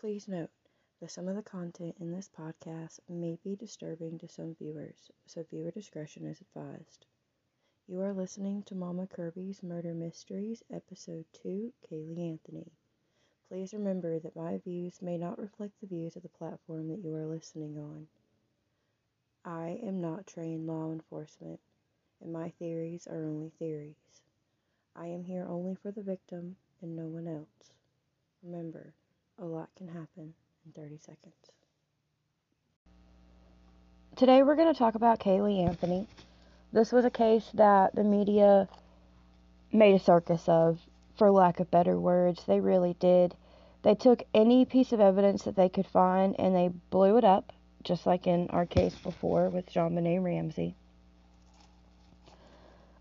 Please note that some of the content in this podcast may be disturbing to some viewers, so viewer discretion is advised. You are listening to Mama Kirby's Murder Mysteries, Episode 2 Caylee Anthony. Please remember that my views may not reflect the views of the platform that you are listening on. I am not trained law enforcement, and my theories are only theories. I am here only for the victim and no one else. Remember, a lot can happen in 30 seconds. Today we're going to talk about Caylee Anthony. This was a case that the media made a circus of, for lack of better words. They really did. They took any piece of evidence that they could find and they blew it up, just like in our case before with JonBenét Ramsey.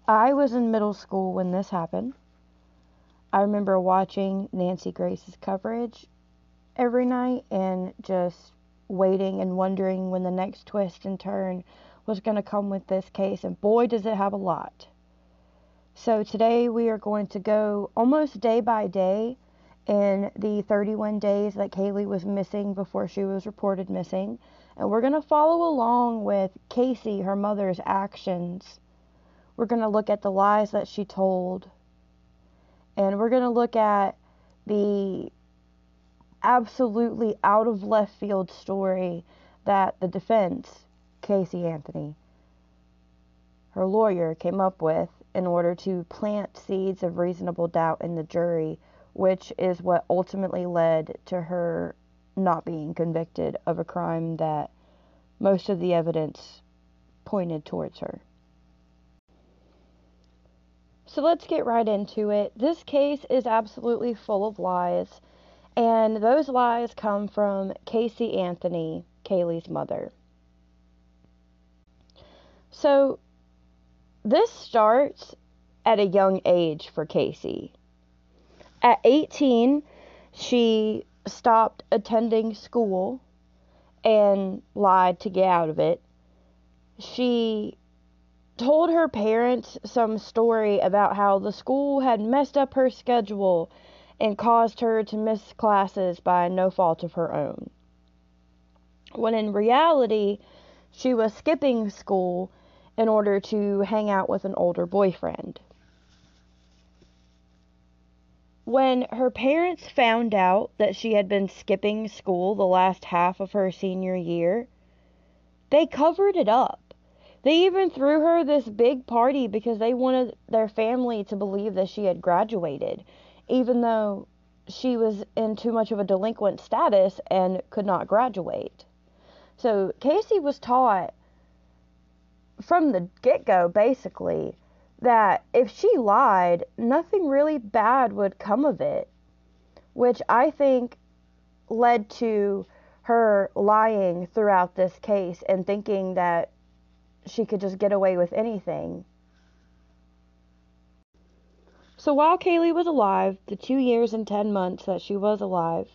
I was in middle school when this happened. I remember watching Nancy Grace's coverage every night and just waiting and wondering when the next twist and turn was going to come with this case. And boy, does it have a lot. So today we are going to go almost day by day in the 31 days that Caylee was missing before she was reported missing. And we're going to follow along with Casey, her mother's actions. We're going to look at the lies that she told. And we're going to look at the absolutely out of left field story that the defense, Casey Anthony, her lawyer, came up with in order to plant seeds of reasonable doubt in the jury, which is what ultimately led to her not being convicted of a crime that most of the evidence pointed towards her. So let's get right into it. This case is absolutely full of lies. And those lies come from Casey Anthony, Caylee's mother. So this starts at a young age for Casey. At 18, she stopped attending school and lied to get out of it. She told her parents some story about how the school had messed up her schedule and caused her to miss classes by no fault of her own. When in reality, she was skipping school in order to hang out with an older boyfriend. When her parents found out that she had been skipping school the last half of her senior year, they covered it up. They even threw her this big party because they wanted their family to believe that she had graduated even though she was in too much of a delinquent status and could not graduate. So Casey was taught from the get go, basically, that if she lied, nothing really bad would come of it, which I think led to her lying throughout this case and thinking that she could just get away with anything. So while Caylee was alive, the two years and ten months that she was alive,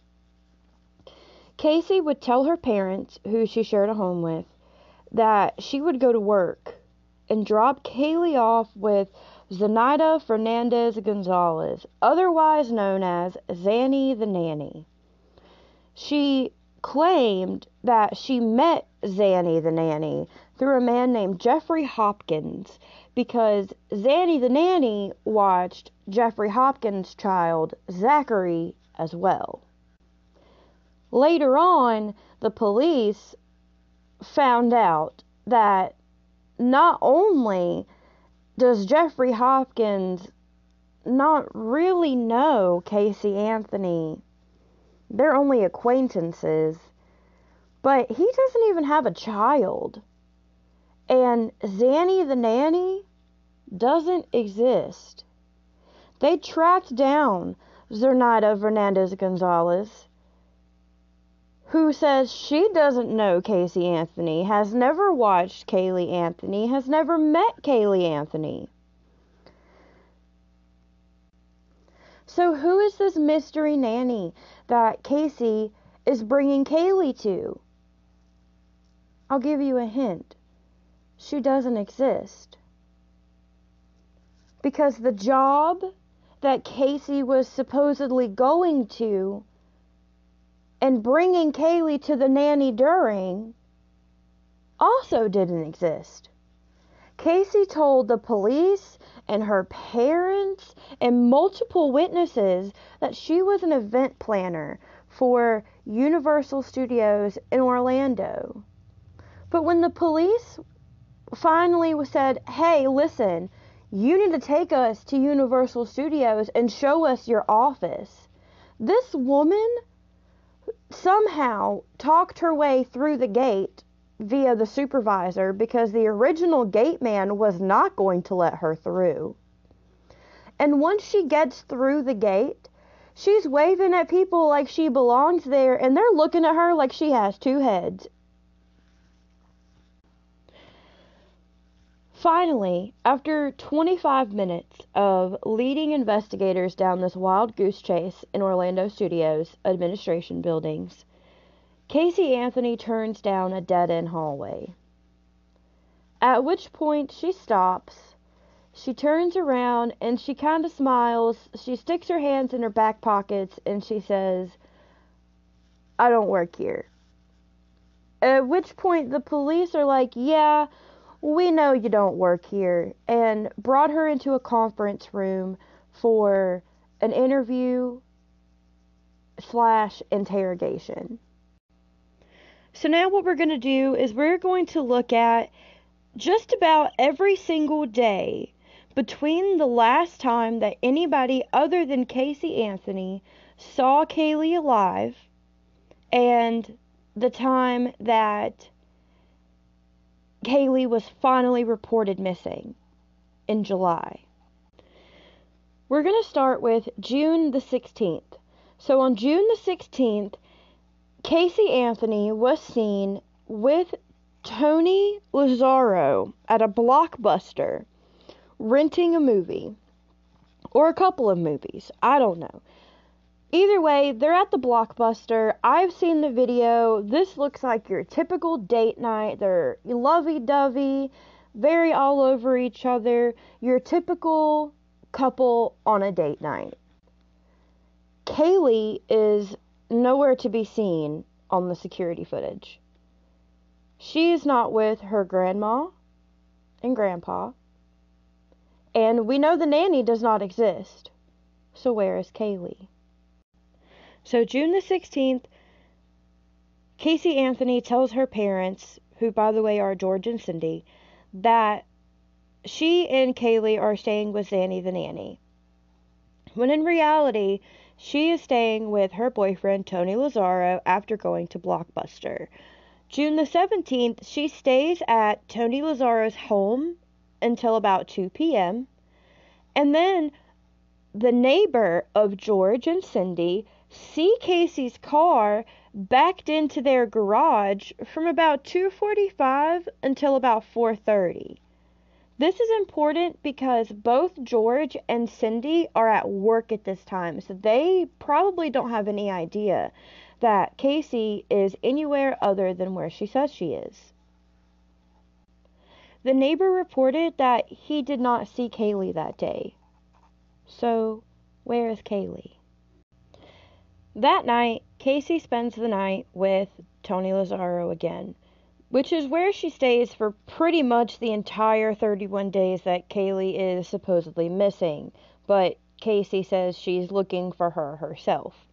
Casey would tell her parents, who she shared a home with, that she would go to work and drop Caylee off with Zenaida Fernandez Gonzalez, otherwise known as Zanny the Nanny. She claimed that she met Zanny the Nanny through a man named Jeffrey Hopkins because Zanny the Nanny watched Jeffrey Hopkins' child, Zachary, as well. Later on, the police found out that not only does Jeffrey Hopkins not really know Casey Anthony, they're only acquaintances, but he doesn't even have a child. And Zanny the nanny doesn't exist. They tracked down Zenaida Fernandez Gonzalez, who says she doesn't know Casey Anthony, has never watched Caylee Anthony, has never met Caylee Anthony. So, who is this mystery nanny that Casey is bringing Caylee to? I'll give you a hint she doesn't exist. Because the job that Casey was supposedly going to and bringing Caylee to the nanny during also didn't exist. Casey told the police and her parents and multiple witnesses that she was an event planner for Universal Studios in Orlando. But when the police finally said, hey, listen, you need to take us to Universal Studios and show us your office, this woman somehow talked her way through the gate via the supervisor because the original gate man was not going to let her through. And once she gets through the gate, she's waving at people like she belongs there and they're looking at her like she has two heads. Finally, after 25 minutes of leading investigators down this wild goose chase in Orlando Studios administration buildings, Casey Anthony turns down a dead end hallway. At which point she stops. She turns around and she kind of smiles. She sticks her hands in her back pockets and she says, I don't work here. At which point the police are like, Yeah, we know you don't work here, and brought her into a conference room for an interview slash interrogation. So now what we're going to do is we're going to look at just about every single day between the last time that anybody other than Casey Anthony saw Caylee alive and the time that Caylee was finally reported missing in July. We're going to start with June the 16th. So on June the 16th, Casey Anthony was seen with Tony Lazzaro at a blockbuster renting a movie or a couple of movies. I don't know. Either way, they're at the blockbuster. I've seen the video. This looks like your typical date night. They're lovey dovey, very all over each other. Your typical couple on a date night. Caylee is nowhere to be seen on the security footage. She is not with her grandma and grandpa. And we know the nanny does not exist. So where is Caylee? So, June the 16th, Casey Anthony tells her parents, who, by the way, are George and Cindy, that she and Caylee are staying with Zanny the nanny. When in reality, she is staying with her boyfriend, Tony Lazzaro, after going to Blockbuster. June the 17th, she stays at Tony Lazzaro's home until about 2 p.m. And then the neighbor of George and Cindy see Casey's car backed into their garage from about 2:45 until about 4:30. This is important because both George and Cindy are at work at this time, so they probably don't have any idea that Casey is anywhere other than where she says she is. The neighbor reported that he did not see Caylee that day. So, where is Caylee? That night, Casey spends the night with Tony Lazzaro again, which is where she stays for pretty much the entire 31 days that Caylee is supposedly missing, but Casey says she's looking for her herself.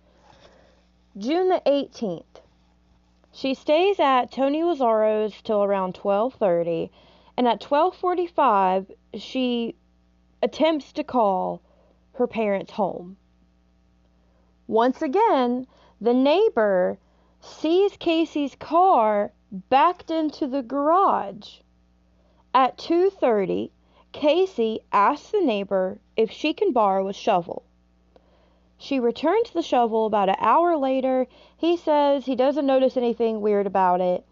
June the 18th. She stays at Tony Lazzaro's till around 12:30, and at 12:45 she attempts to call her parents home. Once again, the neighbor sees Casey's car backed into the garage. At 2:30, Casey asks the neighbor if she can borrow a shovel. She returns the shovel about an hour later. He says he doesn't notice anything weird about it.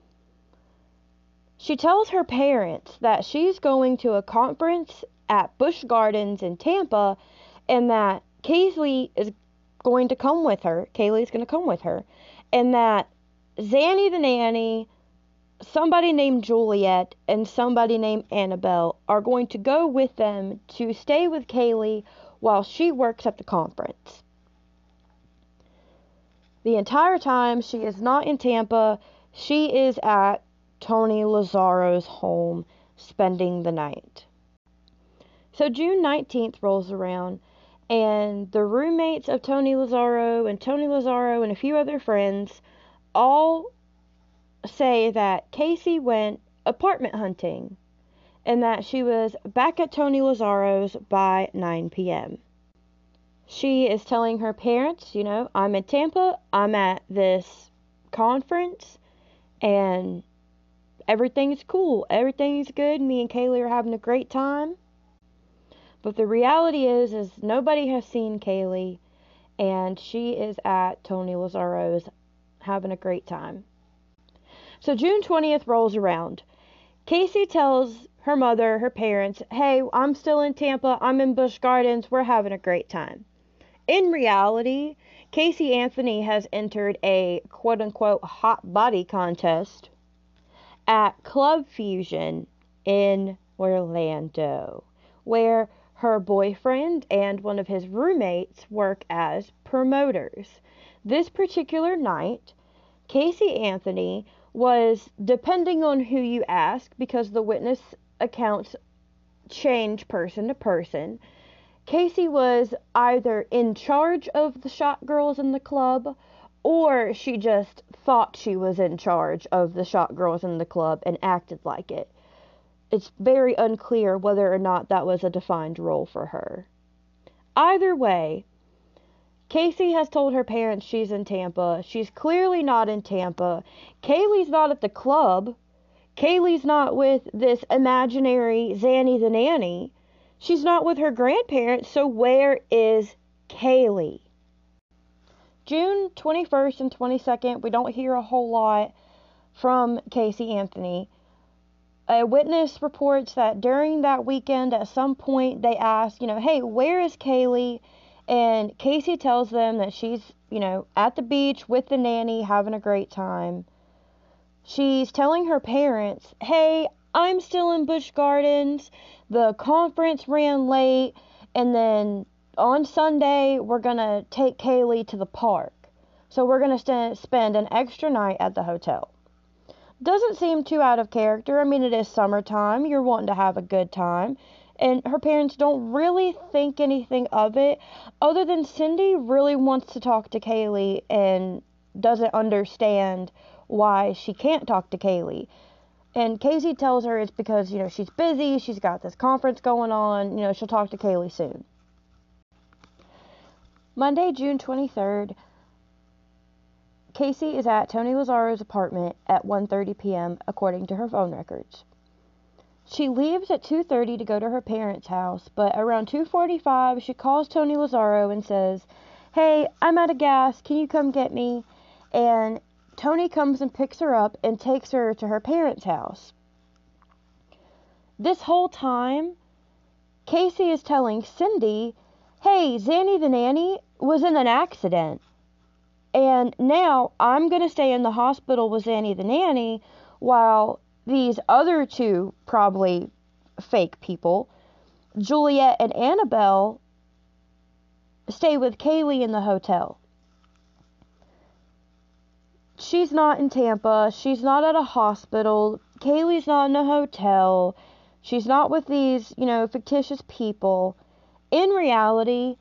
She tells her parents that she's going to a conference at Busch Gardens in Tampa and that Casey is going to come with her. Caylee's going to come with her. And that Zanny the nanny, somebody named Juliet, and somebody named Annabelle are going to go with them to stay with Caylee while she works at the conference. The entire time she is not in Tampa, she is at Tony Lazzaro's home spending the night. So June 19th rolls around, and the roommates of Tony Lazzaro and Tony Lazzaro and a few other friends all say that Casey went apartment hunting and that she was back at Tony Lazzaro's by 9 p.m. She is telling her parents, you know, I'm in Tampa, I'm at this conference, and everything's cool, everything's good. Me and Caylee are having a great time. But the reality is, is nobody has seen Caylee, and she is at Tony Lazzaro's having a great time. So June 20th rolls around. Casey tells her mother, her parents, hey, I'm still in Tampa, I'm in Busch Gardens, we're having a great time. In reality, Casey Anthony has entered a quote unquote hot body contest at Club Fusion in Orlando, where her boyfriend and one of his roommates work as promoters. This particular night, Casey Anthony was, depending on who you ask, because the witness accounts change person to person, Casey was either in charge of the shot girls in the club or she just thought she was in charge of the shot girls in the club and acted like it it's very unclear whether or not that was a defined role for her. Either way, Casey has told her parents she's in Tampa. She's clearly not in Tampa. Caylee's not at the club. Caylee's not with this imaginary Zanny the nanny. She's not with her grandparents, so where is Caylee? June 21st and 22nd, we don't hear a whole lot from Casey Anthony a witness reports that during that weekend, at some point, they ask, you know, hey, where is Caylee? And Casey tells them that she's, you know, at the beach with the nanny having a great time. She's telling her parents, hey, I'm still in Busch Gardens. The conference ran late. And then on Sunday, we're going to take Caylee to the park. So we're going to st- spend an extra night at the hotel doesn't seem too out of character. I mean, it is summertime. You're wanting to have a good time. And her parents don't really think anything of it, other than Cindy really wants to talk to Caylee and doesn't understand why she can't talk to Caylee. And Casey tells her it's because, you know, she's busy, she's got this conference going on, you know, she'll talk to Caylee soon. Monday, June 23rd, Casey is at Tony Lazzaro's apartment at 1:30 p.m. according to her phone records. She leaves at 2:30 to go to her parents' house, but around 2:45 she calls Tony Lazzaro and says, "Hey, I'm out of gas. Can you come get me?" And Tony comes and picks her up and takes her to her parents' house. This whole time, Casey is telling Cindy, "Hey, Zanny the nanny was in an accident." And now I'm going to stay in the hospital with Zanny the nanny while these other two, probably fake people, Juliet and Annabelle, stay with Caylee in the hotel. She's not in Tampa. She's not at a hospital. Caylee's not in a hotel. She's not with these, you know, fictitious people. In reality,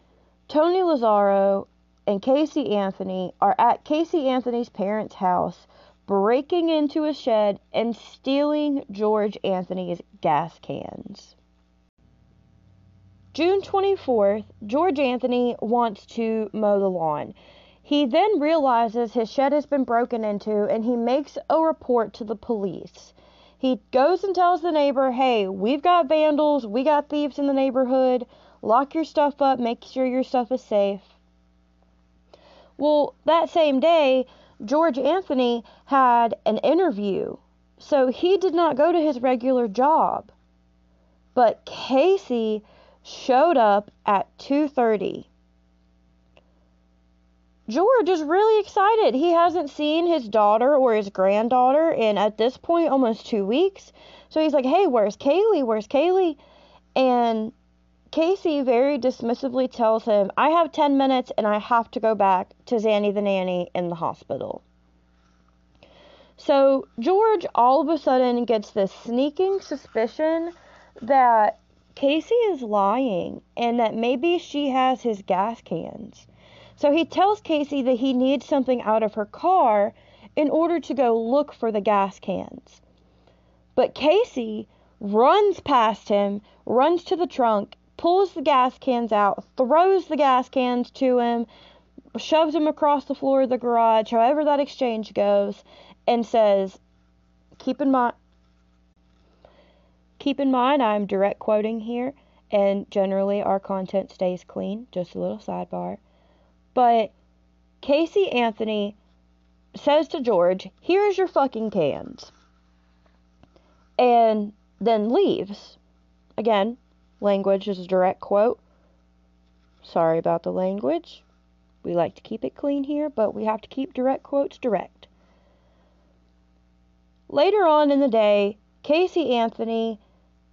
Tony Lazzaro and Casey Anthony are at Casey Anthony's parents' house, breaking into a shed and stealing George Anthony's gas cans. June 24th, George Anthony wants to mow the lawn. He then realizes his shed has been broken into and he makes a report to the police. He goes and tells the neighbor, hey, we've got vandals, we got thieves in the neighborhood, lock your stuff up, make sure your stuff is safe. Well, that same day, George Anthony had an interview, so he did not go to his regular job. But Casey showed up at 2:30. George is really excited. He hasn't seen his daughter or his granddaughter in at this point almost 2 weeks. So he's like, "Hey, where's Caylee? Where's Caylee?" And Casey very dismissively tells him, I have 10 minutes and I have to go back to Zanny the nanny in the hospital. So George all of a sudden gets this sneaking suspicion that Casey is lying and that maybe she has his gas cans. So he tells Casey that he needs something out of her car in order to go look for the gas cans. But Casey runs past him, runs to the trunk, pulls the gas cans out, throws the gas cans to him, shoves them across the floor of the garage, however that exchange goes, and says, Keep in mind, keep in mind, I'm direct quoting here, and generally our content stays clean, just a little sidebar. But Casey Anthony says to George, Here's your fucking cans. And then leaves. Again, language is a direct quote. Sorry about the language. We like to keep it clean here, but we have to keep direct quotes direct. Later on in the day, Casey Anthony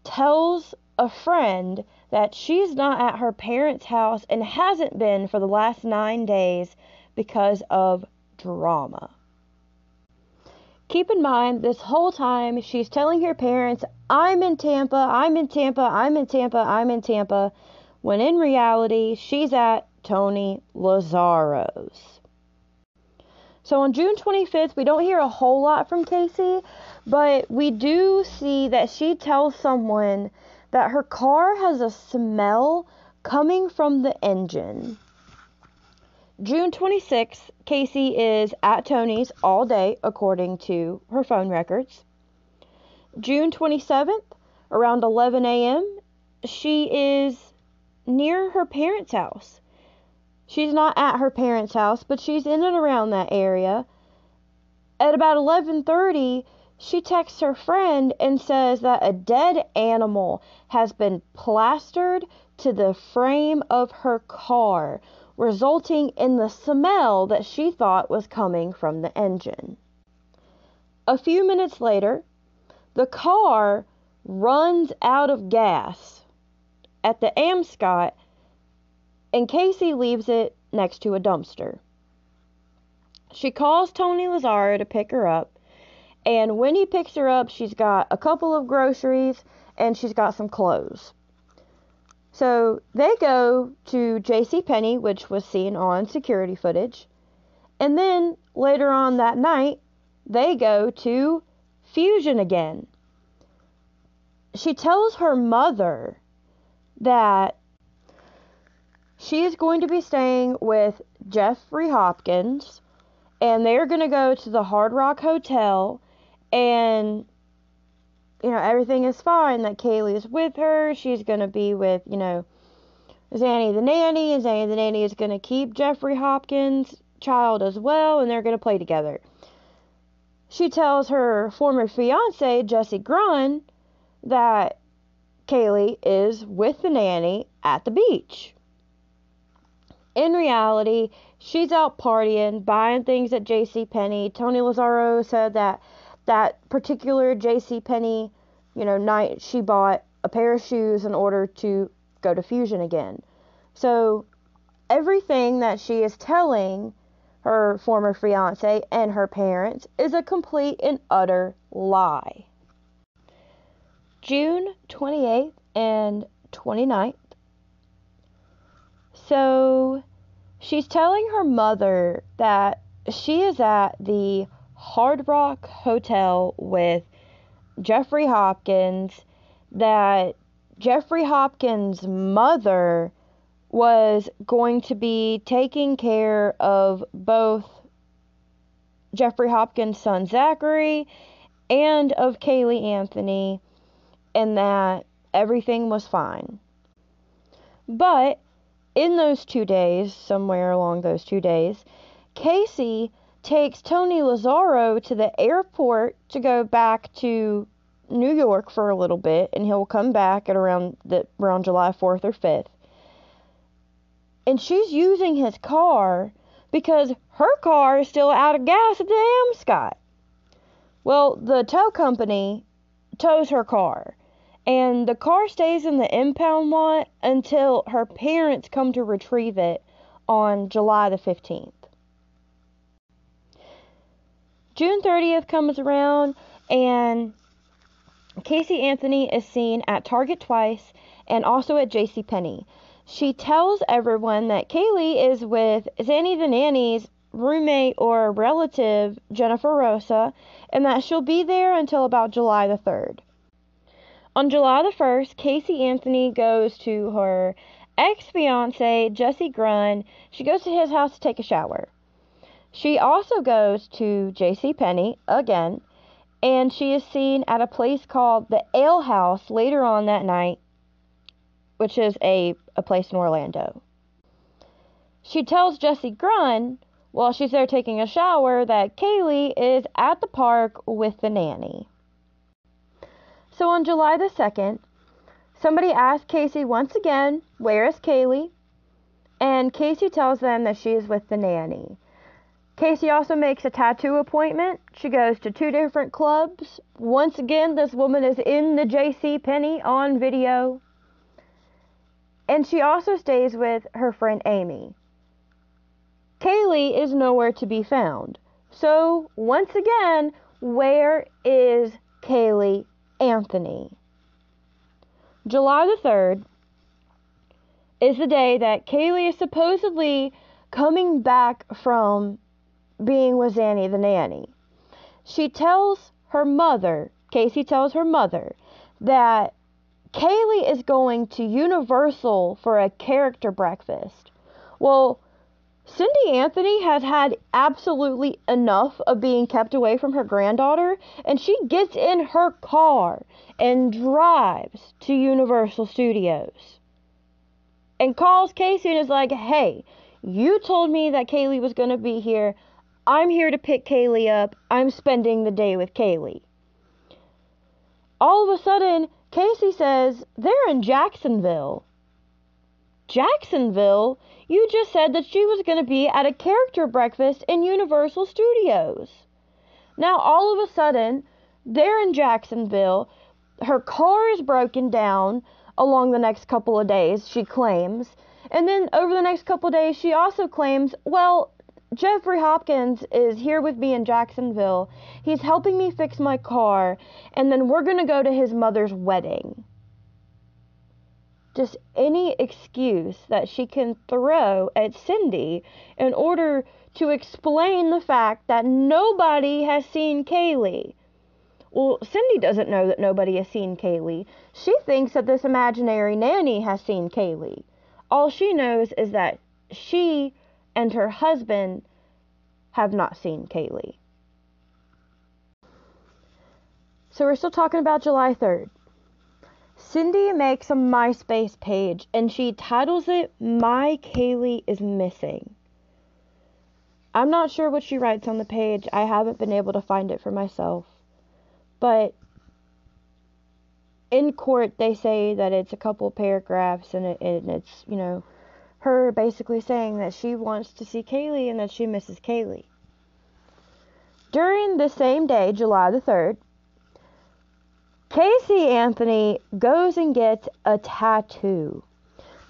tells a friend that she's not at her parents' house and hasn't been for the last nine days because of drama. Keep in mind, this whole time she's telling her parents, I'm in Tampa, I'm in Tampa, I'm in Tampa, I'm in Tampa, when in reality, she's at Tony Lazzaro's. So on June 25th, we don't hear a whole lot from Casey, but we do see that she tells someone that her car has a smell coming from the engine. June 26th, Casey is at Tony's all day, according to her phone records. June 27th, around 11 a.m., she is near her parents' house. She's not at her parents' house, but she's in and around that area. At about 11:30, she texts her friend and says that a dead animal has been plastered to the frame of her car, resulting in the smell that she thought was coming from the engine. A few minutes later, the car runs out of gas at the Amscot and Casey leaves it next to a dumpster. She calls Tony Lazzaro to pick her up, and when he picks her up, she's got a couple of groceries and she's got some clothes. So they go to J.C. Penney, which was seen on security footage, and then later on that night, they go to Fusion again. She tells her mother that she is going to be staying with Jeffrey Hopkins, and they're going to go to the Hard Rock Hotel, and you know everything is fine. That Caylee is with her. She's going to be with you know Zanny the nanny, and Zanny the nanny is going to keep Jeffrey Hopkins' child as well, and they're going to play together. She tells her former fiance Jesse Grund that Caylee is with the nanny at the beach in reality, she's out partying, buying things at J.C. Penney. Tony Lazzaro said that that particular J.C. Penney, you know, night she bought a pair of shoes in order to go to Fusion again. So everything that she is telling her former fiance and her parents is a complete and utter lie. June 28th and 29th, so she's telling her mother that she is at the Hard Rock Hotel with Jeffrey Hopkins, that Jeffrey Hopkins' mother was going to be taking care of both Jeffrey Hopkins' son Zachary and of Caylee Anthony, and that everything was fine. But in those two days, somewhere along those two days, Casey takes Tony Lazzaro to the airport to go back to New York for a little bit, and he'll come back at around the around July 4th or 5th. And she's using his car because her car is still out of gas at the Amscot. Well, the tow company tows her car, and the car stays in the impound lot until her parents come to retrieve it on July the 15th. June 30th comes around and Casey Anthony is seen at Target twice and also at J.C. Penney. She tells everyone that Caylee is with Zanny the nanny's roommate or relative, Jennifer Rosa, and that she'll be there until about July the 3rd. On July the 1st, Casey Anthony goes to her ex fiance, Jesse Grund. She goes to his house to take a shower. She also goes to J.C. Penney again, and she is seen at a place called the Ale House later on that night, which is a, a place in Orlando. She tells Jesse Grund while she's there taking a shower that Caylee is at the park with the nanny. So on July the 2nd, somebody asks Casey once again, Where is Caylee? And Casey tells them that she is with the nanny. Casey also makes a tattoo appointment. She goes to two different clubs. Once again, this woman is in the J.C. Penney on video. And she also stays with her friend Amy. Caylee is nowhere to be found. So, once again, where is Caylee Anthony. July the 3rd is the day that Caylee is supposedly coming back from being with Annie the nanny. She tells her mother, Casey tells her mother, that Caylee is going to Universal for a character breakfast. Well, Cindy Anthony has had absolutely enough of being kept away from her granddaughter, and she gets in her car and drives to Universal Studios and calls Casey and is like, hey, you told me that Caylee was going to be here. I'm here to pick Caylee up. I'm spending the day with Caylee. All of a sudden, Casey says they're in Jacksonville. Jacksonville? You just said that she was going to be at a character breakfast in Universal Studios. Now, all of a sudden, they're in Jacksonville. Her car is broken down along the next couple of days, she claims. And then over the next couple of days, she also claims, well, Jeffrey Hopkins is here with me in Jacksonville. He's helping me fix my car, and then we're going to go to his mother's wedding just any excuse that she can throw at Cindy in order to explain the fact that nobody has seen Caylee. Well, Cindy doesn't know that nobody has seen Caylee. She thinks that this imaginary nanny has seen Caylee. All she knows is that she and her husband have not seen Caylee. So we're still talking about July 3rd. Cindy makes a MySpace page and she titles it My Caylee is Missing. I'm not sure what she writes on the page. I haven't been able to find it for myself. But in court, they say that it's a couple paragraphs and, it, and it's, you know, her basically saying that she wants to see Caylee and that she misses Caylee. During the same day, July the 3rd, Casey Anthony goes and gets a tattoo.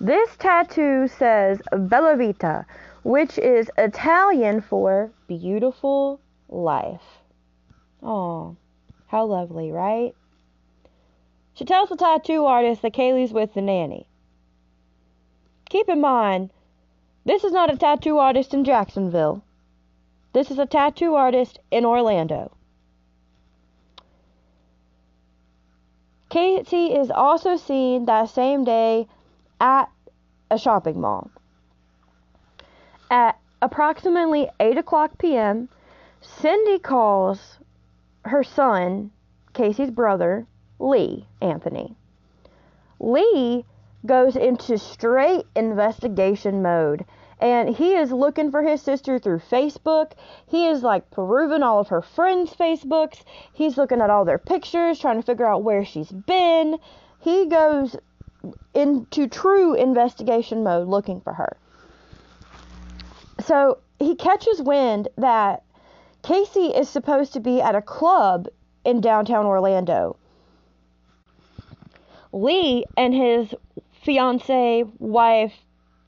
This tattoo says Bella Vita, which is Italian for beautiful life. Oh, how lovely, right? She tells the tattoo artist that Caylee's with the nanny. Keep in mind, this is not a tattoo artist in Jacksonville. This is a tattoo artist in Orlando. Casey is also seen that same day at a shopping mall. At approximately 8 o'clock p.m., Cindy calls her son, Casey's brother, Lee Anthony. Lee goes into straight investigation mode and he is looking for his sister through Facebook. He is like perusing all of her friends' Facebooks. He's looking at all their pictures, trying to figure out where she's been. He goes into true investigation mode looking for her. So he catches wind that Casey is supposed to be at a club in downtown Orlando. Lee and his fiance, wife,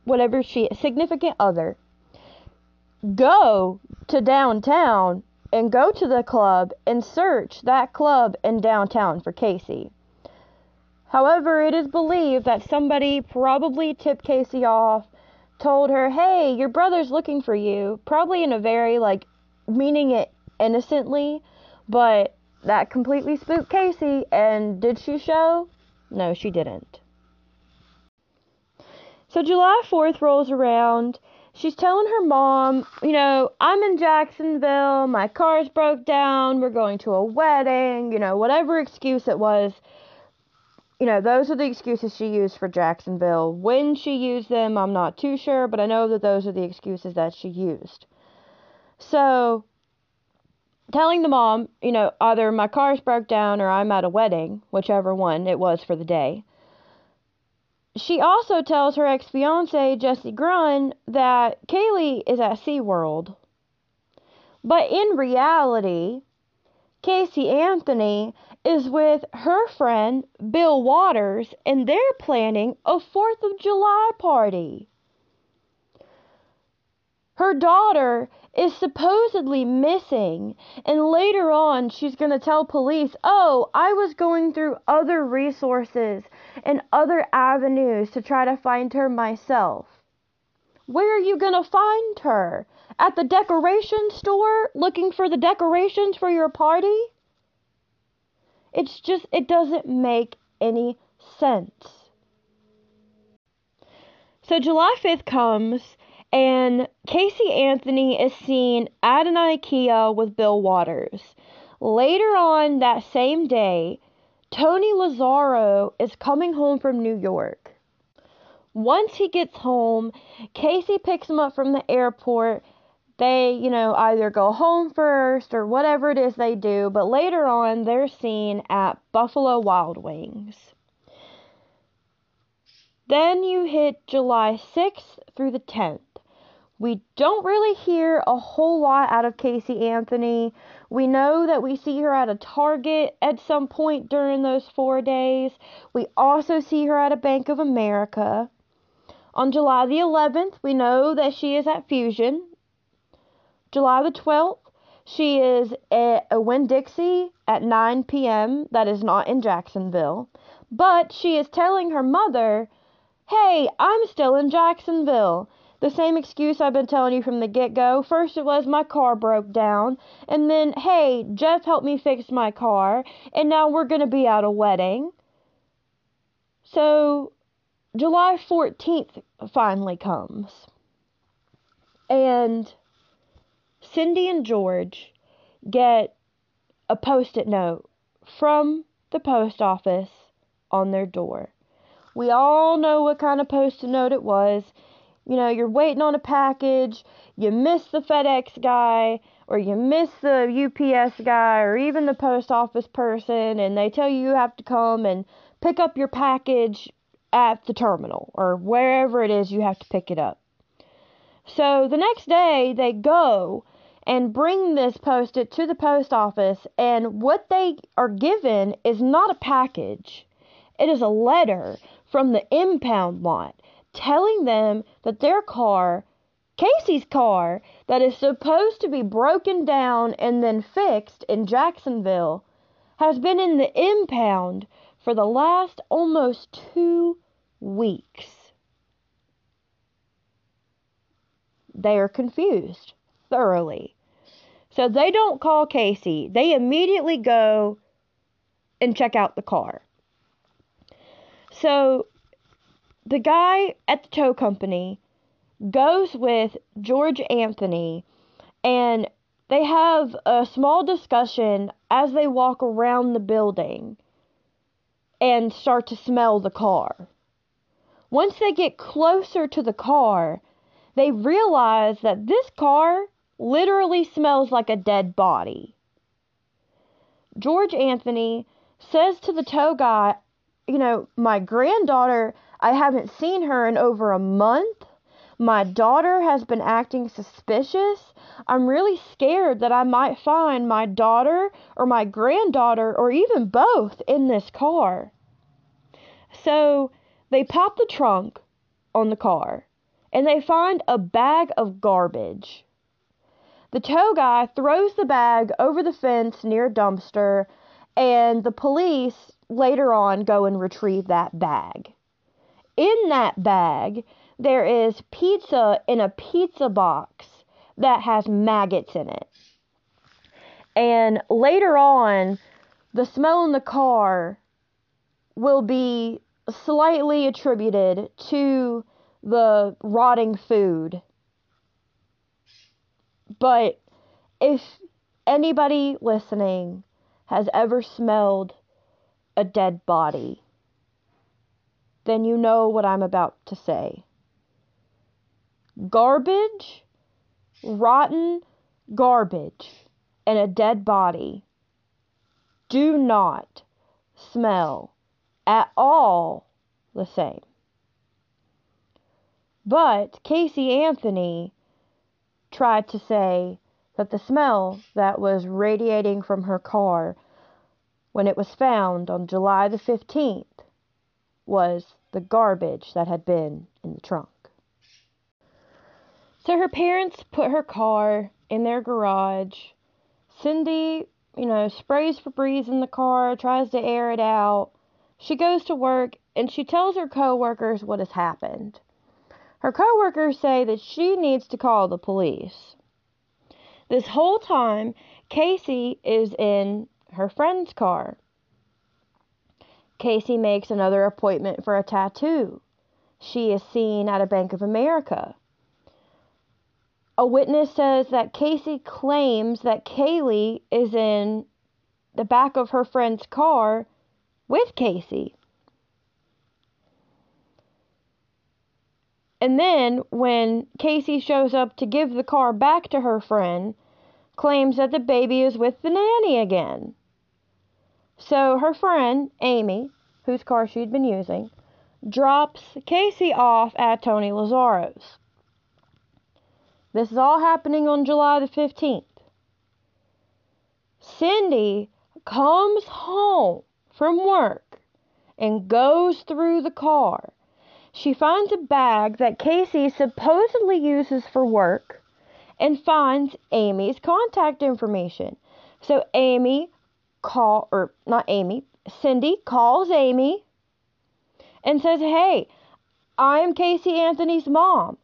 whatever she significant other go to downtown and go to the club and search that club in downtown for Casey. However, it is believed that somebody probably tipped Casey off, told her, "Hey, your brother's looking for you," probably in a very like meaning it innocently, but that completely spooked Casey and did she show? No, she didn't. So July 4th rolls around. She's telling her mom, you know, I'm in Jacksonville, my car's broke down, we're going to a wedding, you know, whatever excuse it was. You know, those are the excuses she used for Jacksonville. When she used them, I'm not too sure, but I know that those are the excuses that she used. So, telling the mom, you know, either my car's broke down or I'm at a wedding, whichever one it was for the day she also tells her ex fiance, Jesse Grund, that Caylee is at SeaWorld. But in reality, Casey Anthony is with her friend Bill Waters and they're planning a 4th of July party. Her daughter is supposedly missing, and later on she's going to tell police, Oh, I was going through other resources and other avenues to try to find her myself. Where are you going to find her? At the decoration store looking for the decorations for your party? It's just, it doesn't make any sense. So July 5th comes and Casey Anthony is seen at an IKEA with Bill Waters. Later on that same day, Tony Lazzaro is coming home from New York. Once he gets home, Casey picks him up from the airport. They, you know, either go home first or whatever it is they do, but later on they're seen at Buffalo Wild Wings. Then you hit July 6th through the 10th. We don't really hear a whole lot out of Casey Anthony. We know that we see her at a Target at some point during those four days. We also see her at a Bank of America. On July the 11th, we know that she is at Fusion. July the 12th, she is at a Winn Dixie at 9 p.m. That is not in Jacksonville. But she is telling her mother, hey, I'm still in Jacksonville. The same excuse I've been telling you from the get go. First, it was my car broke down, and then, hey, Jeff helped me fix my car, and now we're going to be at a wedding. So, July 14th finally comes. And Cindy and George get a post it note from the post office on their door. We all know what kind of post it note it was you know, you're waiting on a package, you miss the FedEx guy, or you miss the UPS guy, or even the post office person, and they tell you you have to come and pick up your package at the terminal, or wherever it is you have to pick it up. So the next day, they go and bring this post it to the post office, and what they are given is not a package. It is a letter from the impound lot telling them that their car, Casey's car, that is supposed to be broken down and then fixed in Jacksonville, has been in the impound for the last almost two weeks. They are confused thoroughly. So they don't call Casey. They immediately go and check out the car. So the guy at the tow company goes with George Anthony and they have a small discussion as they walk around the building and start to smell the car. Once they get closer to the car, they realize that this car literally smells like a dead body. George Anthony says to the tow guy, You know, my granddaughter I haven't seen her in over a month. My daughter has been acting suspicious. I'm really scared that I might find my daughter or my granddaughter or even both in this car. So they pop the trunk on the car and they find a bag of garbage. The tow guy throws the bag over the fence near a dumpster, and the police later on go and retrieve that bag. In that bag, there is pizza in a pizza box that has maggots in it. And later on, the smell in the car will be slightly attributed to the rotting food. But if anybody listening has ever smelled a dead body, then you know what I'm about to say. Garbage, rotten garbage, and a dead body do not smell at all the same. But Casey Anthony tried to say that the smell that was radiating from her car when it was found on July the 15th was the garbage that had been in the trunk. So her parents put her car in their garage. Cindy, you know, sprays Febreze in the car, tries to air it out. She goes to work and she tells her coworkers what has happened. Her coworkers say that she needs to call the police. This whole time, Casey is in her friend's car. Casey makes another appointment for a tattoo. She is seen at a Bank of America. A witness says that Casey claims that Caylee is in the back of her friend's car with Casey. And then, when Casey shows up to give the car back to her friend, claims that the baby is with the nanny again. So her friend, Amy, whose car she'd been using, drops Casey off at Tony Lazzaro's. This is all happening on July the 15th. Cindy comes home from work and goes through the car she finds a bag that Casey supposedly uses for work and finds Amy's contact information. So Amy call or not Amy, Cindy calls Amy and says, "Hey, I'm Casey Anthony's mom.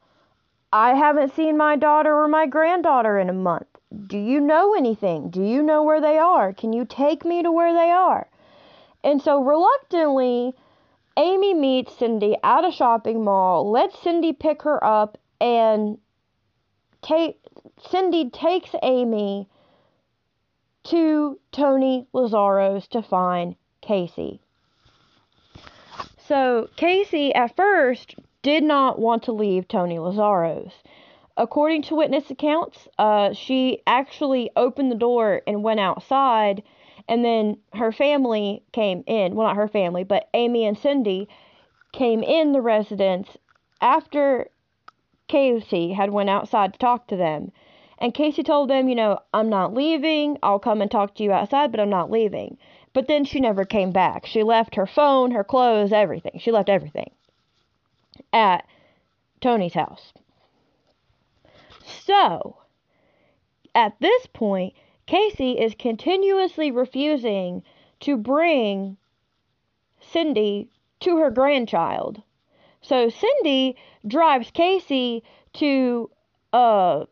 I haven't seen my daughter or my granddaughter in a month. Do you know anything? Do you know where they are? Can you take me to where they are?" And so reluctantly, Amy meets Cindy at a shopping mall, lets Cindy pick her up, and take Cindy takes Amy to Tony Lazzaro's to find Casey. So Casey at first did not want to leave Tony Lazzaro's. According to witness accounts, uh, she actually opened the door and went outside and then her family came in. Well, not her family, but Amy and Cindy came in the residence after Casey had went outside to talk to them. And Casey told them, you know, I'm not leaving. I'll come and talk to you outside, but I'm not leaving. But then she never came back. She left her phone, her clothes, everything. She left everything at Tony's house. So, at this point, Casey is continuously refusing to bring Cindy to her grandchild. So Cindy drives Casey to a,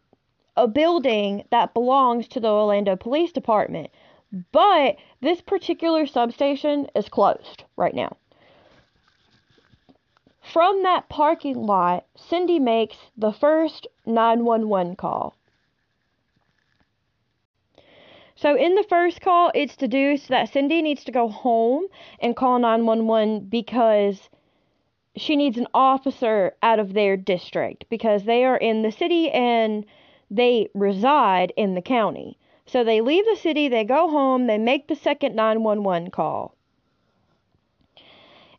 a building that belongs to the Orlando Police Department. But this particular substation is closed right now. From that parking lot, Cindy makes the first 911 call. So in the first call, it's deduced that Cindy needs to go home and call 911 because she needs an officer out of their district because they are in the city and they reside in the county. So they leave the city, they go home, they make the second 911 call.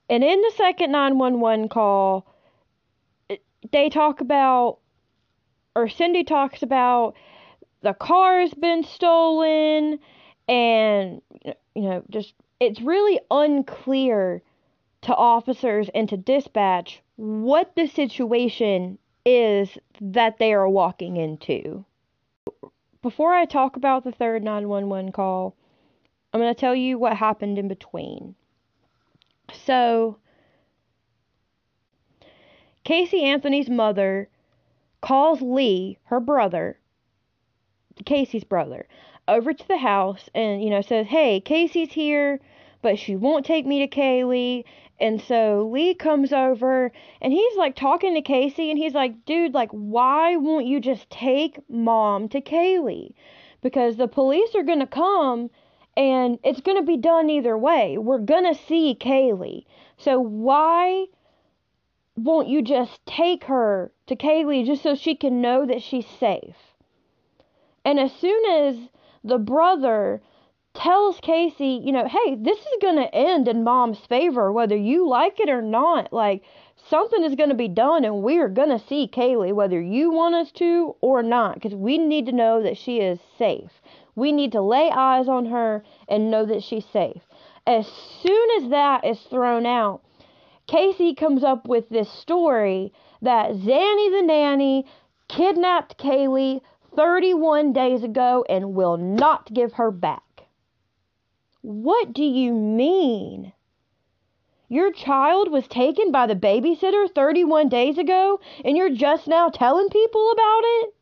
And in the second 911 call, they talk about, or Cindy talks about the car has been stolen and you know just it's really unclear to officers and to dispatch what the situation is that they are walking into. Before I talk about the third 911 call, I'm going to tell you what happened in between. So, Casey Anthony's mother calls Lee, her brother, Casey's brother, over to the house and, you know, says, Hey, Casey's here, but she won't take me to Caylee. And so Lee comes over and he's like talking to Casey and he's like, Dude, like, why won't you just take mom to Caylee? Because the police are going to come and it's going to be done either way. We're going to see Caylee. So why won't you just take her to Caylee just so she can know that she's safe? And as soon as the brother tells Casey, you know, hey, this is going to end in mom's favor, whether you like it or not. Like, something is going to be done, and we are going to see Caylee, whether you want us to or not, because we need to know that she is safe. We need to lay eyes on her and know that she's safe. As soon as that is thrown out, Casey comes up with this story that Zanny the nanny kidnapped Caylee 31 days ago and will not give her back. What do you mean? Your child was taken by the babysitter 31 days ago and you're just now telling people about it?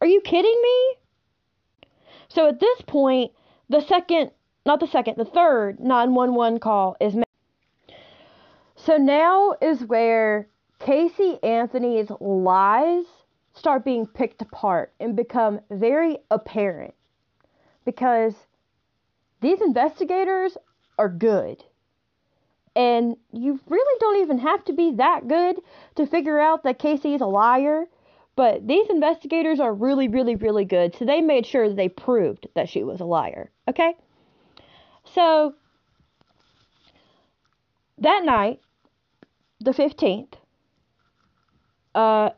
Are you kidding me? So at this point, the second, not the second, the third 911 call is made. So now is where Casey Anthony's lies start being picked apart and become very apparent because these investigators are good. And you really don't even have to be that good to figure out that Casey is a liar. But these investigators are really, really, really good. So they made sure that they proved that she was a liar. Okay? So that night, the 15th, uh,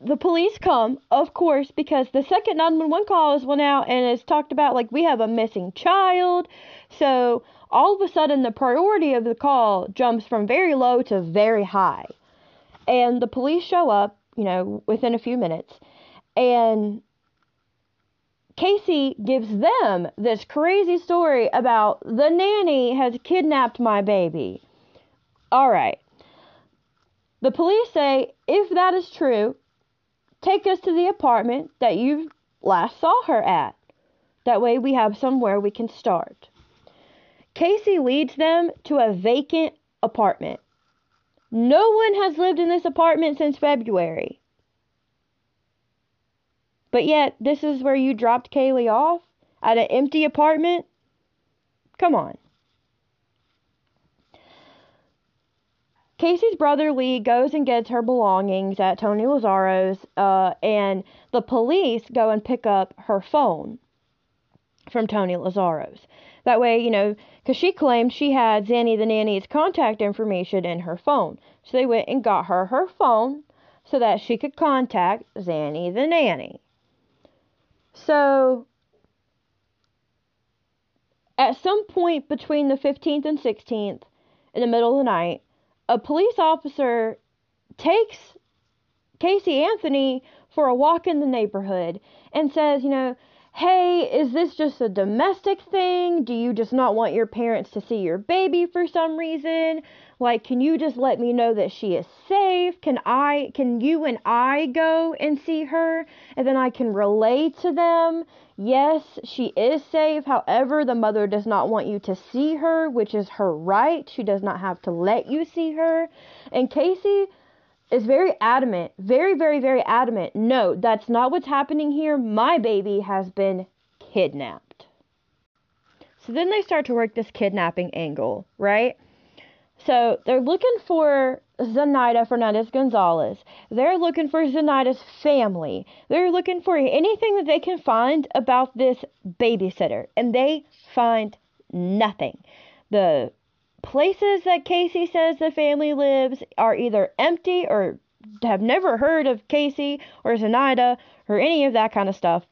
the police come, of course, because the second 911 call is went out and it's talked about like we have a missing child. So all of a sudden, the priority of the call jumps from very low to very high. And the police show up, you know, within a few minutes. And Casey gives them this crazy story about the nanny has kidnapped my baby. All right. The police say if that is true, Take us to the apartment that you last saw her at. That way we have somewhere we can start. Casey leads them to a vacant apartment. No one has lived in this apartment since February. But yet, this is where you dropped Caylee off? At an empty apartment? Come on. Casey's brother Lee goes and gets her belongings at Tony Lazzaro's, uh, and the police go and pick up her phone from Tony Lazzaro's. That way, you know, because she claimed she had Zanny the nanny's contact information in her phone. So they went and got her her phone so that she could contact Zanny the nanny. So, at some point between the 15th and 16th, in the middle of the night, a police officer takes Casey Anthony for a walk in the neighborhood and says, you know, hey, is this just a domestic thing? Do you just not want your parents to see your baby for some reason? Like, can you just let me know that she is safe? Can I, can you and I go and see her? And then I can relay to them, yes, she is safe. However, the mother does not want you to see her, which is her right. She does not have to let you see her. And Casey is very adamant, very, very, very adamant. No, that's not what's happening here. My baby has been kidnapped. So then they start to work this kidnapping angle, right? So they're looking for Zenaida Fernandez Gonzalez. They're looking for Zenaida's family. They're looking for anything that they can find about this babysitter, and they find nothing. The places that Casey says the family lives are either empty or have never heard of Casey or Zenaida or any of that kind of stuff.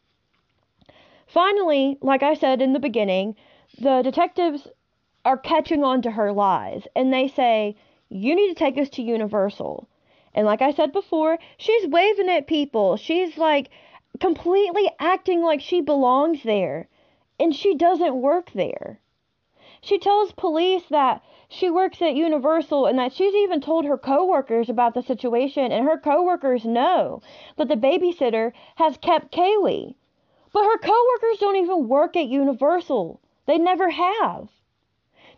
Finally, like I said in the beginning, the detectives are catching on to her lies and they say, You need to take us to Universal. And like I said before, she's waving at people. She's like completely acting like she belongs there. And she doesn't work there. She tells police that she works at Universal and that she's even told her coworkers about the situation and her coworkers know that the babysitter has kept Caylee. But her coworkers don't even work at Universal. They never have.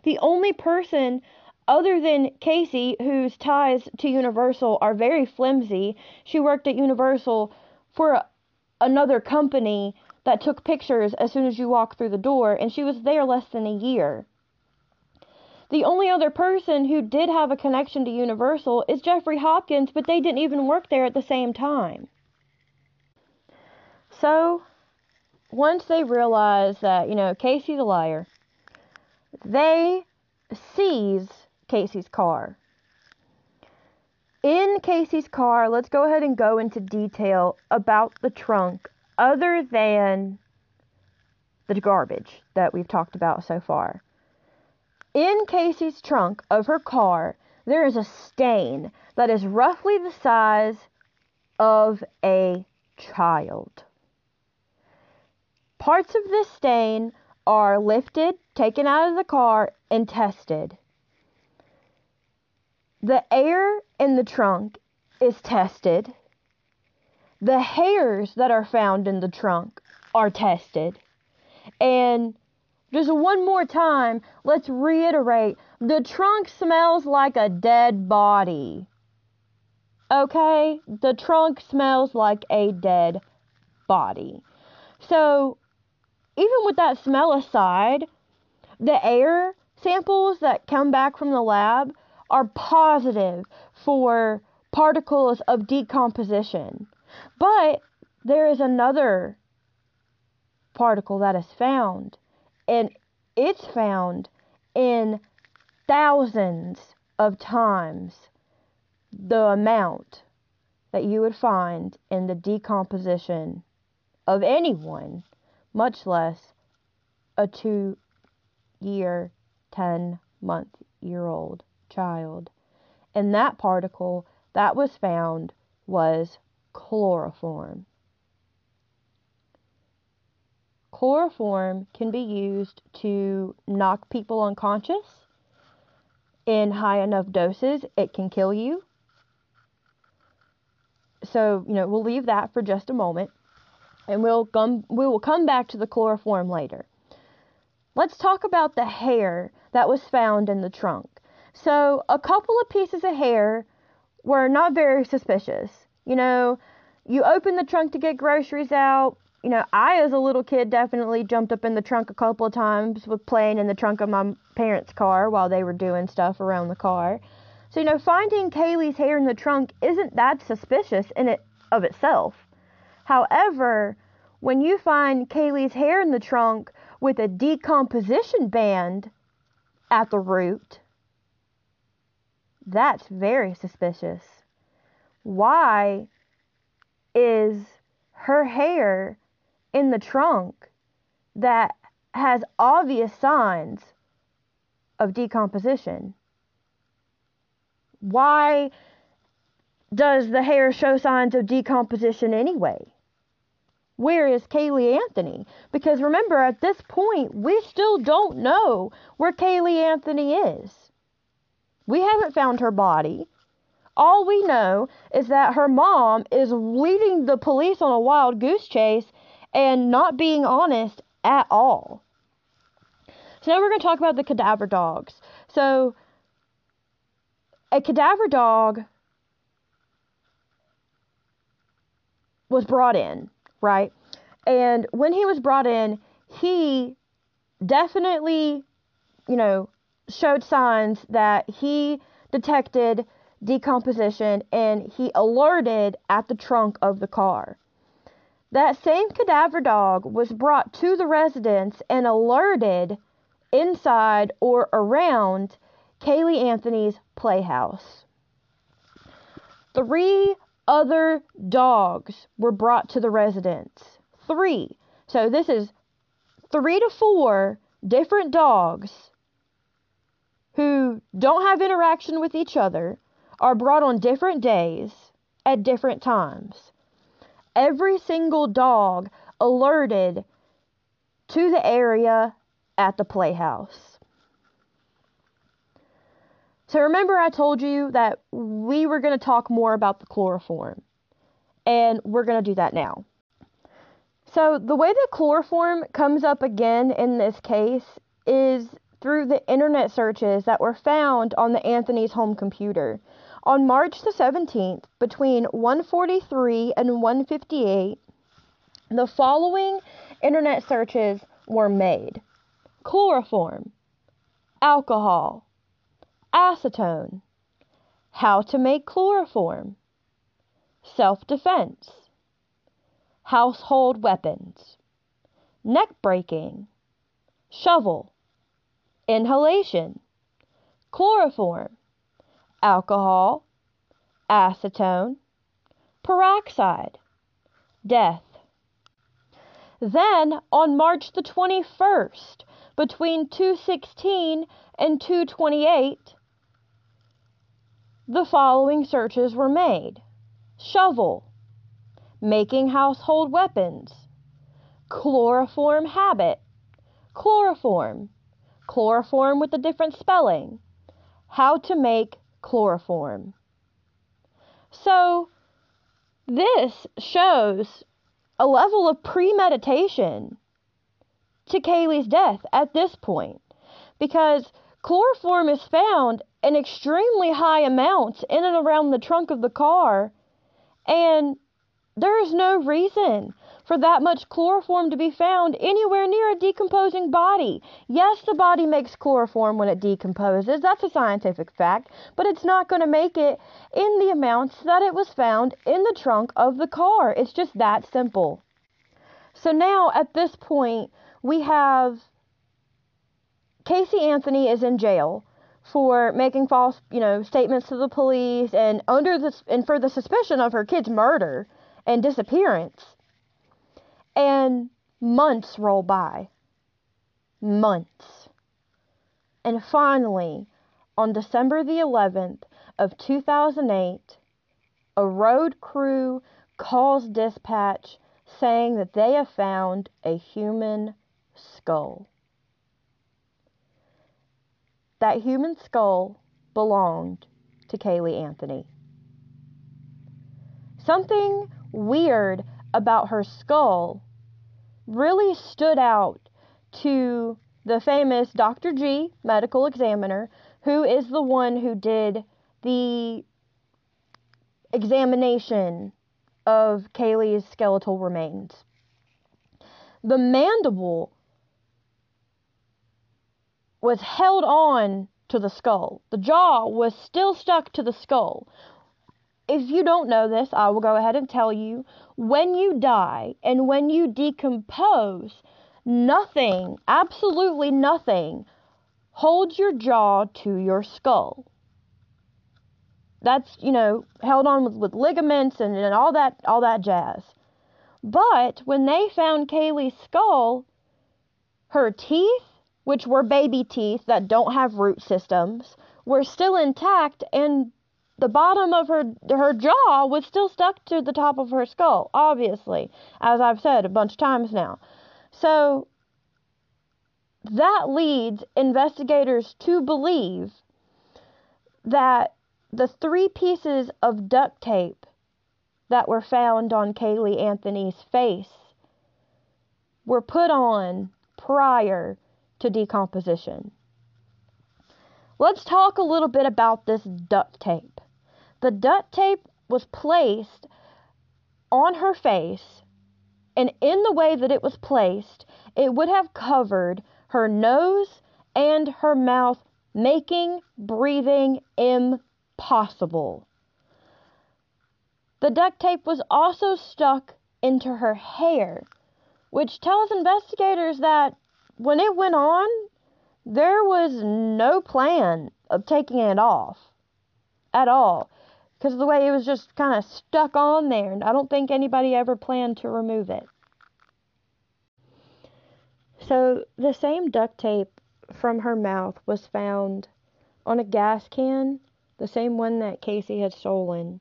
The only person other than Casey whose ties to Universal are very flimsy, she worked at Universal for a, another company that took pictures as soon as you walk through the door and she was there less than a year. The only other person who did have a connection to Universal is Jeffrey Hopkins, but they didn't even work there at the same time. So, once they realize that, you know, Casey's a liar, they seize Casey's car. In Casey's car, let's go ahead and go into detail about the trunk other than the garbage that we've talked about so far. In Casey's trunk of her car, there is a stain that is roughly the size of a child. Parts of this stain are lifted, taken out of the car, and tested. The air in the trunk is tested. The hairs that are found in the trunk are tested. And just one more time, let's reiterate the trunk smells like a dead body. Okay? The trunk smells like a dead body. So, even with that smell aside, the air samples that come back from the lab are positive for particles of decomposition. But there is another particle that is found and it's found in thousands of times the amount that you would find in the decomposition of anyone, much less a two year, 10 month year old child. And that particle that was found was chloroform. Chloroform can be used to knock people unconscious. In high enough doses, it can kill you. So, you know, we'll leave that for just a moment and we'll come we will come back to the chloroform later. Let's talk about the hair that was found in the trunk. So, a couple of pieces of hair were not very suspicious. You know, you open the trunk to get groceries out, you know, I as a little kid definitely jumped up in the trunk a couple of times with playing in the trunk of my parents' car while they were doing stuff around the car. So, you know, finding Caylee's hair in the trunk isn't that suspicious in it of itself. However, when you find Caylee's hair in the trunk with a decomposition band at the root, that's very suspicious. Why is her hair in the trunk that has obvious signs of decomposition. Why does the hair show signs of decomposition anyway? Where is Caylee Anthony? Because remember, at this point, we still don't know where Caylee Anthony is. We haven't found her body. All we know is that her mom is leading the police on a wild goose chase and not being honest at all. So now we're going to talk about the cadaver dogs. So a cadaver dog was brought in, right? And when he was brought in, he definitely, you know, showed signs that he detected decomposition and he alerted at the trunk of the car. That same cadaver dog was brought to the residence and alerted inside or around Caylee Anthony's playhouse. Three other dogs were brought to the residence. Three. So this is three to four different dogs who don't have interaction with each other are brought on different days at different times. Every single dog alerted to the area at the playhouse. So remember I told you that we were going to talk more about the chloroform. And we're going to do that now. So the way that chloroform comes up again in this case is through the internet searches that were found on the Anthony's home computer. On March the 17th, between 143 and 158, the following internet searches were made. Chloroform, alcohol, acetone, how to make chloroform, self-defense, household weapons, neck breaking, shovel, inhalation, chloroform, alcohol, acetone, peroxide, death. Then on March the 21st, between 216 and 228, the following searches were made. Shovel, making household weapons, chloroform habit, chloroform, chloroform with a different spelling, how to make chloroform. So, this shows a level of premeditation to Caylee's death at this point because chloroform is found in extremely high amounts in and around the trunk of the car, and there is no reason for that much chloroform to be found anywhere near a decomposing body. Yes, the body makes chloroform when it decomposes. That's a scientific fact. But it's not going to make it in the amounts that it was found in the trunk of the car. It's just that simple. So now at this point, we have Casey Anthony is in jail for making false, you know, statements to the police and under this and for the suspicion of her kid's murder and disappearance. And months roll by. Months. And finally, on December the 11th of 2008, a road crew calls dispatch saying that they have found a human skull. That human skull belonged to Caylee Anthony. Something weird about her skull really stood out to the famous Dr. G, medical examiner, who is the one who did the examination of Caylee's skeletal remains. The mandible was held on to the skull. The jaw was still stuck to the skull. If you don't know this, I will go ahead and tell you when you die and when you decompose, nothing, absolutely nothing, holds your jaw to your skull. That's, you know, held on with, with ligaments and, and all that all that jazz. But when they found Caylee's skull, her teeth, which were baby teeth that don't have root systems, were still intact and the bottom of her her jaw was still stuck to the top of her skull, obviously, as I've said a bunch of times now. So that leads investigators to believe that the three pieces of duct tape that were found on Caylee Anthony's face were put on prior to decomposition. Let's talk a little bit about this duct tape. The duct tape was placed on her face, and in the way that it was placed, it would have covered her nose and her mouth, making breathing impossible. The duct tape was also stuck into her hair, which tells investigators that when it went on, there was no plan of taking it off at all because the way it was just kind of stuck on there. And I don't think anybody ever planned to remove it. So the same duct tape from her mouth was found on a gas can, the same one that Casey had stolen,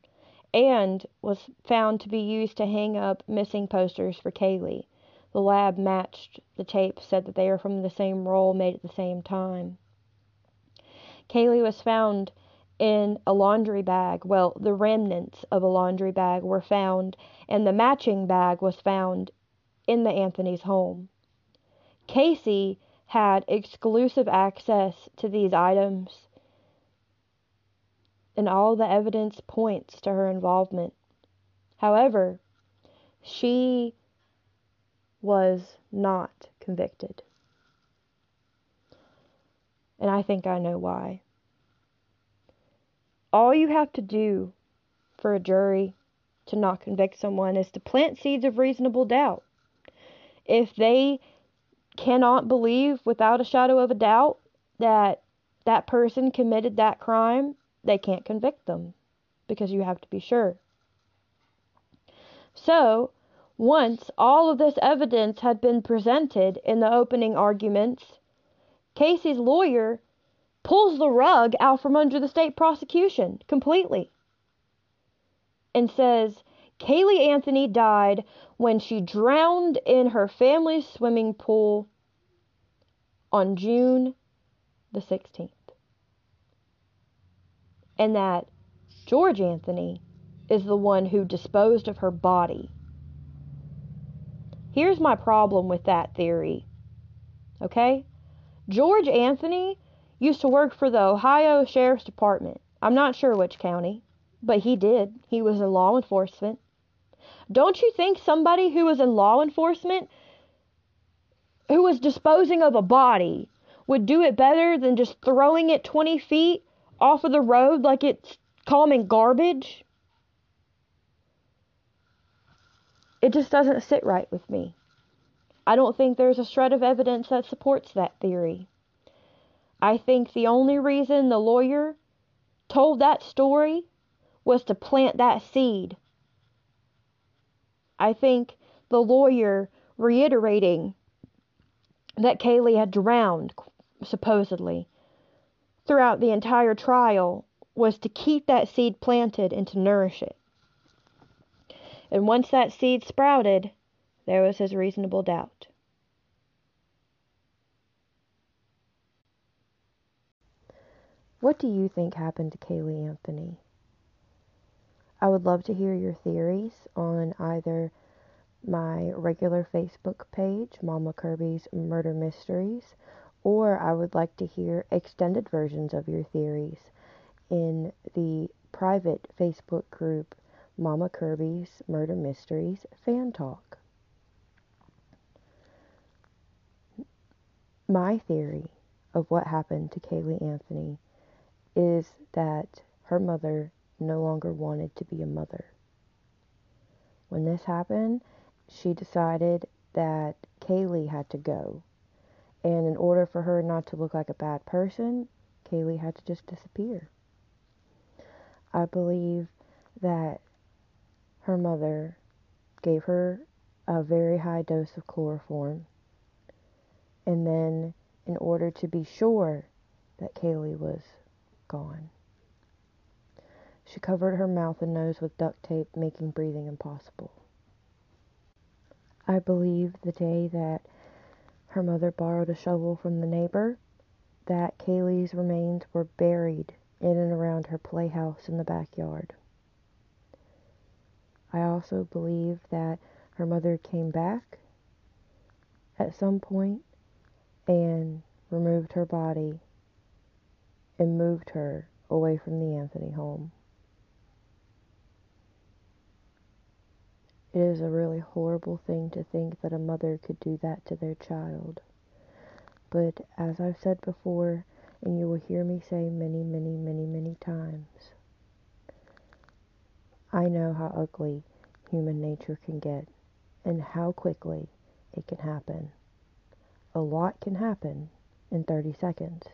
and was found to be used to hang up missing posters for Caylee. The lab matched the tape, said that they were from the same roll made at the same time. Caylee was found in a laundry bag. Well, the remnants of a laundry bag were found, and the matching bag was found in the Anthony's home. Casey had exclusive access to these items, and all the evidence points to her involvement. However, she was not convicted. And I think I know why. All you have to do for a jury to not convict someone is to plant seeds of reasonable doubt. If they cannot believe without a shadow of a doubt that that person committed that crime, they can't convict them because you have to be sure. So, once all of this evidence had been presented in the opening arguments, Casey's lawyer pulls the rug out from under the state prosecution completely and says Caylee Anthony died when she drowned in her family's swimming pool on June the 16th. And that George Anthony is the one who disposed of her body. Here's my problem with that theory. Okay? George Anthony used to work for the Ohio Sheriff's Department. I'm not sure which county, but he did. He was in law enforcement. Don't you think somebody who was in law enforcement, who was disposing of a body, would do it better than just throwing it 20 feet off of the road like it's common garbage? It just doesn't sit right with me. I don't think there's a shred of evidence that supports that theory. I think the only reason the lawyer told that story was to plant that seed. I think the lawyer reiterating that Caylee had drowned, supposedly, throughout the entire trial was to keep that seed planted and to nourish it. And once that seed sprouted, there was his reasonable doubt. What do you think happened to Caylee Anthony? I would love to hear your theories on either my regular Facebook page, Mama Kirby's Murder Mysteries, or I would like to hear extended versions of your theories in the private Facebook group, Mama Kirby's Murder Mysteries Fan Talk. My theory of what happened to Caylee Anthony is that her mother no longer wanted to be a mother. When this happened, she decided that Caylee had to go. And in order for her not to look like a bad person, Caylee had to just disappear. I believe that her mother gave her a very high dose of chloroform. And then, in order to be sure that Caylee was gone. She covered her mouth and nose with duct tape, making breathing impossible. I believe the day that her mother borrowed a shovel from the neighbor, that Caylee's remains were buried in and around her playhouse in the backyard. I also believe that her mother came back at some point and removed her body and moved her away from the Anthony home. It is a really horrible thing to think that a mother could do that to their child. But as I've said before, and you will hear me say many, many, many, many times, I know how ugly human nature can get and how quickly it can happen. A lot can happen in 30 seconds.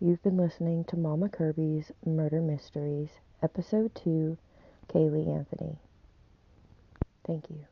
You've been listening to Mama Kirby's Murder Mysteries, Episode 2 Caylee Anthony. Thank you.